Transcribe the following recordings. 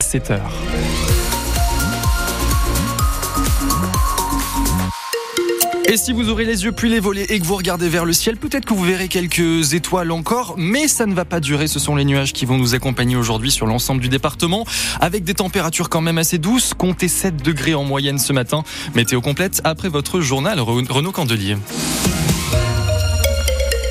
7 heures. Et si vous ouvrez les yeux puis les volets et que vous regardez vers le ciel, peut-être que vous verrez quelques étoiles encore, mais ça ne va pas durer. Ce sont les nuages qui vont nous accompagner aujourd'hui sur l'ensemble du département, avec des températures quand même assez douces. Comptez 7 degrés en moyenne ce matin. Météo complète après votre journal, Renaud Candelier.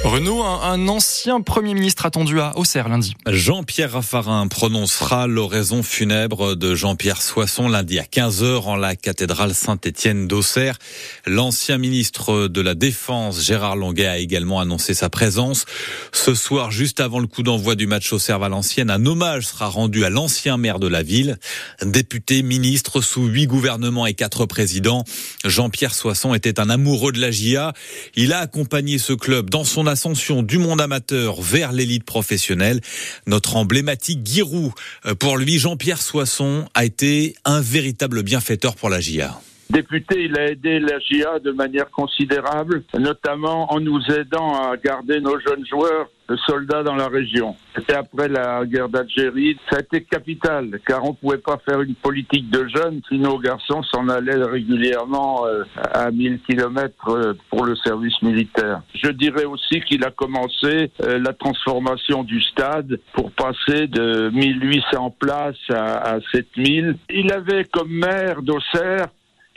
Renaud, un, ancien Premier ministre attendu à Auxerre lundi. Jean-Pierre Raffarin prononcera l'oraison funèbre de Jean-Pierre Soisson lundi à 15h en la cathédrale Saint-Étienne d'Auxerre. L'ancien ministre de la Défense, Gérard Longuet, a également annoncé sa présence. Ce soir, juste avant le coup d'envoi du match Auxerre-Valenciennes, un hommage sera rendu à l'ancien maire de la ville. Député, ministre sous huit gouvernements et quatre présidents, Jean-Pierre Soisson était un amoureux de la GIA. Il a accompagné ce club dans son ascension du monde amateur vers l'élite professionnelle. Notre emblématique Giroud, euh, pour lui, Jean-Pierre Soisson, a été un véritable bienfaiteur pour la GIA. Député, il a aidé la GIA de manière considérable, notamment en nous aidant à garder nos jeunes joueurs soldats dans la région. C'était après la guerre d'Algérie. Ça a été capital, car on ne pouvait pas faire une politique de jeunes si nos garçons s'en allaient régulièrement euh, à 1000 kilomètres euh, pour le service militaire. Je dirais aussi qu'il a commencé euh, la transformation du stade pour passer de 1800 places à, à 7000. Il avait comme maire d'Auxerre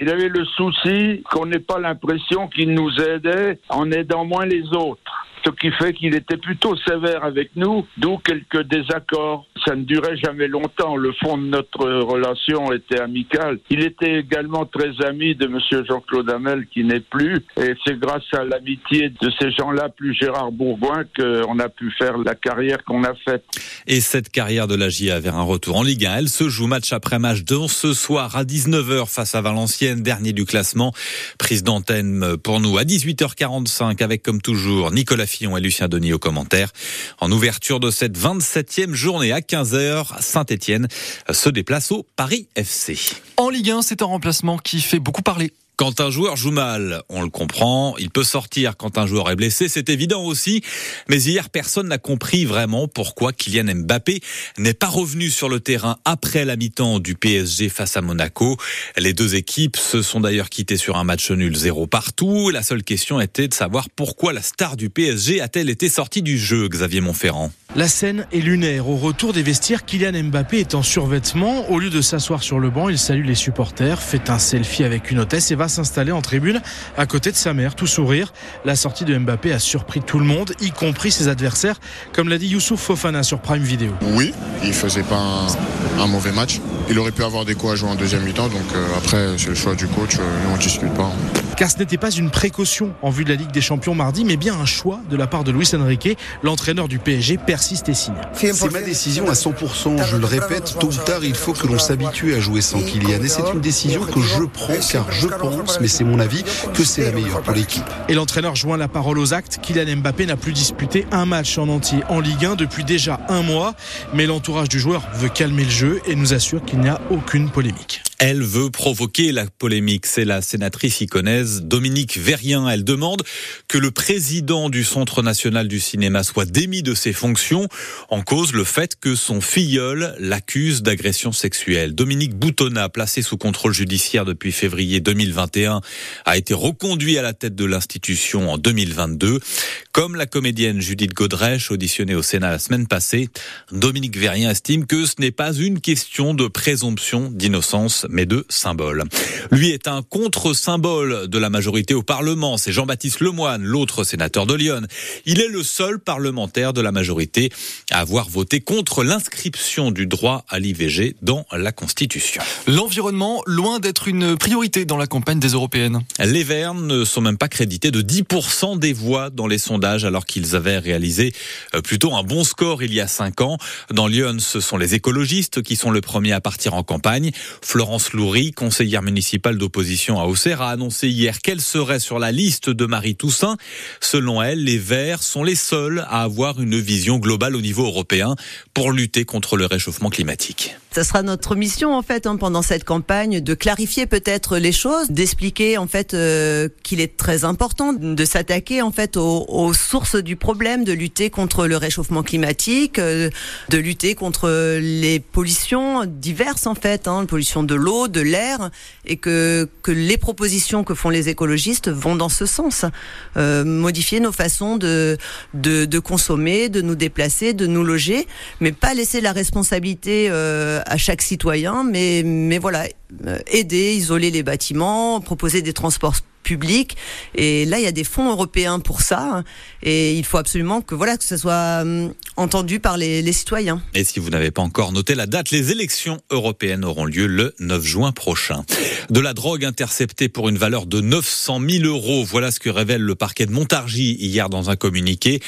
il avait le souci qu'on n'ait pas l'impression qu'il nous aidait en aidant moins les autres ce qui fait qu'il était plutôt sévère avec nous, d'où quelques désaccords. Ça ne durait jamais longtemps. Le fond de notre relation était amical. Il était également très ami de M. Jean-Claude Hamel, qui n'est plus, et c'est grâce à l'amitié de ces gens-là, plus Gérard Bourgoin, qu'on a pu faire la carrière qu'on a faite. Et cette carrière de la GIA vers un retour en Ligue 1, elle se joue match après match dont ce soir à 19h face à Valenciennes, dernier du classement. Prise d'antenne pour nous à 18h45 avec comme toujours Nicolas Fillon et Lucien Denis aux commentaires. En ouverture de cette 27e journée à 15h, Saint-Etienne se déplace au Paris FC. En Ligue 1, c'est un remplacement qui fait beaucoup parler. Quand un joueur joue mal, on le comprend, il peut sortir quand un joueur est blessé, c'est évident aussi. Mais hier, personne n'a compris vraiment pourquoi Kylian Mbappé n'est pas revenu sur le terrain après la mi-temps du PSG face à Monaco. Les deux équipes se sont d'ailleurs quittées sur un match nul zéro partout. La seule question était de savoir pourquoi la star du PSG a-t-elle été sortie du jeu, Xavier Montferrand. La scène est lunaire. Au retour des vestiaires, Kylian Mbappé est en survêtement. Au lieu de s'asseoir sur le banc, il salue les supporters, fait un selfie avec une hôtesse et va s'installer en tribune à côté de sa mère, tout sourire. La sortie de Mbappé a surpris tout le monde, y compris ses adversaires, comme l'a dit Youssouf Fofana sur Prime Video. Oui, il faisait pas un, mauvais match. Il aurait pu avoir des coups à jouer en deuxième mi-temps, donc euh, après c'est le choix du coach, euh, nous on discute pas. Car ce n'était pas une précaution en vue de la Ligue des Champions mardi, mais bien un choix de la part de Luis Enrique, l'entraîneur du PSG persiste et signe. C'est ma décision à 100%. Je le répète, tôt ou tard, il faut que l'on s'habitue à jouer sans Kylian. Et c'est une décision que je prends car je pense, mais c'est mon avis, que c'est la meilleure pour l'équipe. Et l'entraîneur joint la parole aux actes. Kylian Mbappé n'a plus disputé un match en entier en Ligue 1 depuis déjà un mois. Mais l'entourage du joueur veut calmer le jeu et nous assure qu'il n'y a aucune polémique. Elle veut provoquer la polémique. C'est la sénatrice iconaise Dominique Verrien. Elle demande que le président du Centre national du cinéma soit démis de ses fonctions en cause le fait que son filleul l'accuse d'agression sexuelle. Dominique Boutonnat, placé sous contrôle judiciaire depuis février 2021, a été reconduit à la tête de l'institution en 2022. Comme la comédienne Judith Godrèche, auditionnée au Sénat la semaine passée, Dominique Verrien estime que ce n'est pas une question de présomption d'innocence mais de symbole. Lui est un contre-symbole de la majorité au Parlement. C'est Jean-Baptiste Lemoine, l'autre sénateur de Lyon. Il est le seul parlementaire de la majorité à avoir voté contre l'inscription du droit à l'IVG dans la Constitution. L'environnement, loin d'être une priorité dans la campagne des européennes. Les Verts ne sont même pas crédités de 10% des voix dans les sondages alors qu'ils avaient réalisé euh, plutôt un bon score il y a 5 ans. Dans Lyon, ce sont les écologistes qui sont le premier à partir en campagne. Florence Florence Loury, conseillère municipale d'opposition à Auxerre, a annoncé hier qu'elle serait sur la liste de Marie Toussaint. Selon elle, les Verts sont les seuls à avoir une vision globale au niveau européen pour lutter contre le réchauffement climatique. Ça sera notre mission en fait hein, pendant cette campagne de clarifier peut-être les choses, d'expliquer en fait euh, qu'il est très important de s'attaquer en fait aux, aux, sources du problème, de lutter contre le réchauffement climatique, euh, de lutter contre les pollutions diverses en fait, hein, pollution de l'eau, de l'air, et que que les propositions que font les écologistes vont dans ce sens, euh, modifier nos façons de, de, consommer, de nous déplacer, de nous loger, mais pas laisser la responsabilité euh, à chaque citoyen, mais, mais voilà, euh, aider, isoler les bâtiments, proposer des transports Et là, il y a des fonds européens pour ça. Et il faut absolument que voilà que ce soit hum, entendu par les, les citoyens. Et si vous n'avez pas encore noté la date, les élections européennes auront lieu le 9 juin prochain. De la drogue interceptée pour une valeur de 900 000 euros. Voilà ce que révèle le parquet de Montargis hier dans un communiqué.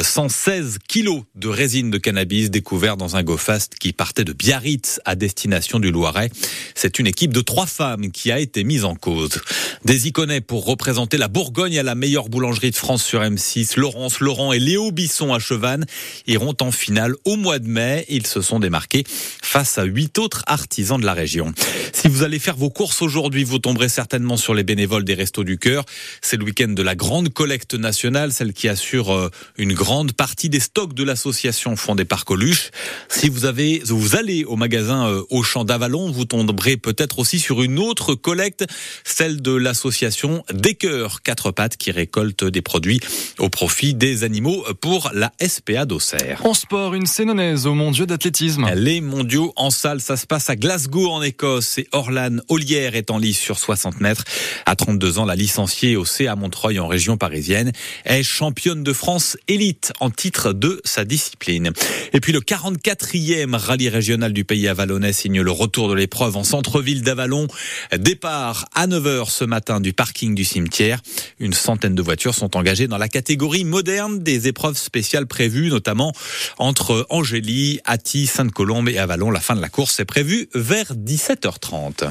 116 kilos de résine de cannabis découvert dans un go-fast qui partait de Biarritz à destination du Loiret. C'est une équipe de trois femmes qui a été mise en cause. Des iconais pour représenter la Bourgogne à la meilleure boulangerie de France sur M6. Laurence Laurent et Léo Bisson à Chevannes iront en finale au mois de mai. Ils se sont démarqués face à huit autres artisans de la région. Si vous allez faire vos courses aujourd'hui, vous tomberez certainement sur les bénévoles des Restos du Cœur. C'est le week-end de la grande collecte nationale, celle qui assure euh, une grande partie des stocks de l'association fondée par Coluche. Si vous avez, vous allez au magasin euh, Auchan d'Avalon, vous tomberez peut-être aussi sur une autre collecte, celle de l'association Des Cœurs Quatre Pattes qui récolte des produits au profit des animaux pour la SPA d'Auxerre. En sport, une sénonaise aux mondiaux d'athlétisme. Les mondiaux en salle, ça se passe à Glasgow en Écosse et Orlan Ollière est en lice sur 60 mètres. À 32 ans, la licenciée au CA Montreuil en région parisienne est championne de France élite en titre de sa discipline. Et puis le 44e rallye régional du pays avalonnais signe le retour de l'épreuve en centre-ville d'Avalon. Départ à 9h ce matin du du cimetière. Une centaine de voitures sont engagées dans la catégorie moderne des épreuves spéciales prévues, notamment entre Angélie, Atty, Sainte-Colombe et Avalon. La fin de la course est prévue vers 17h30.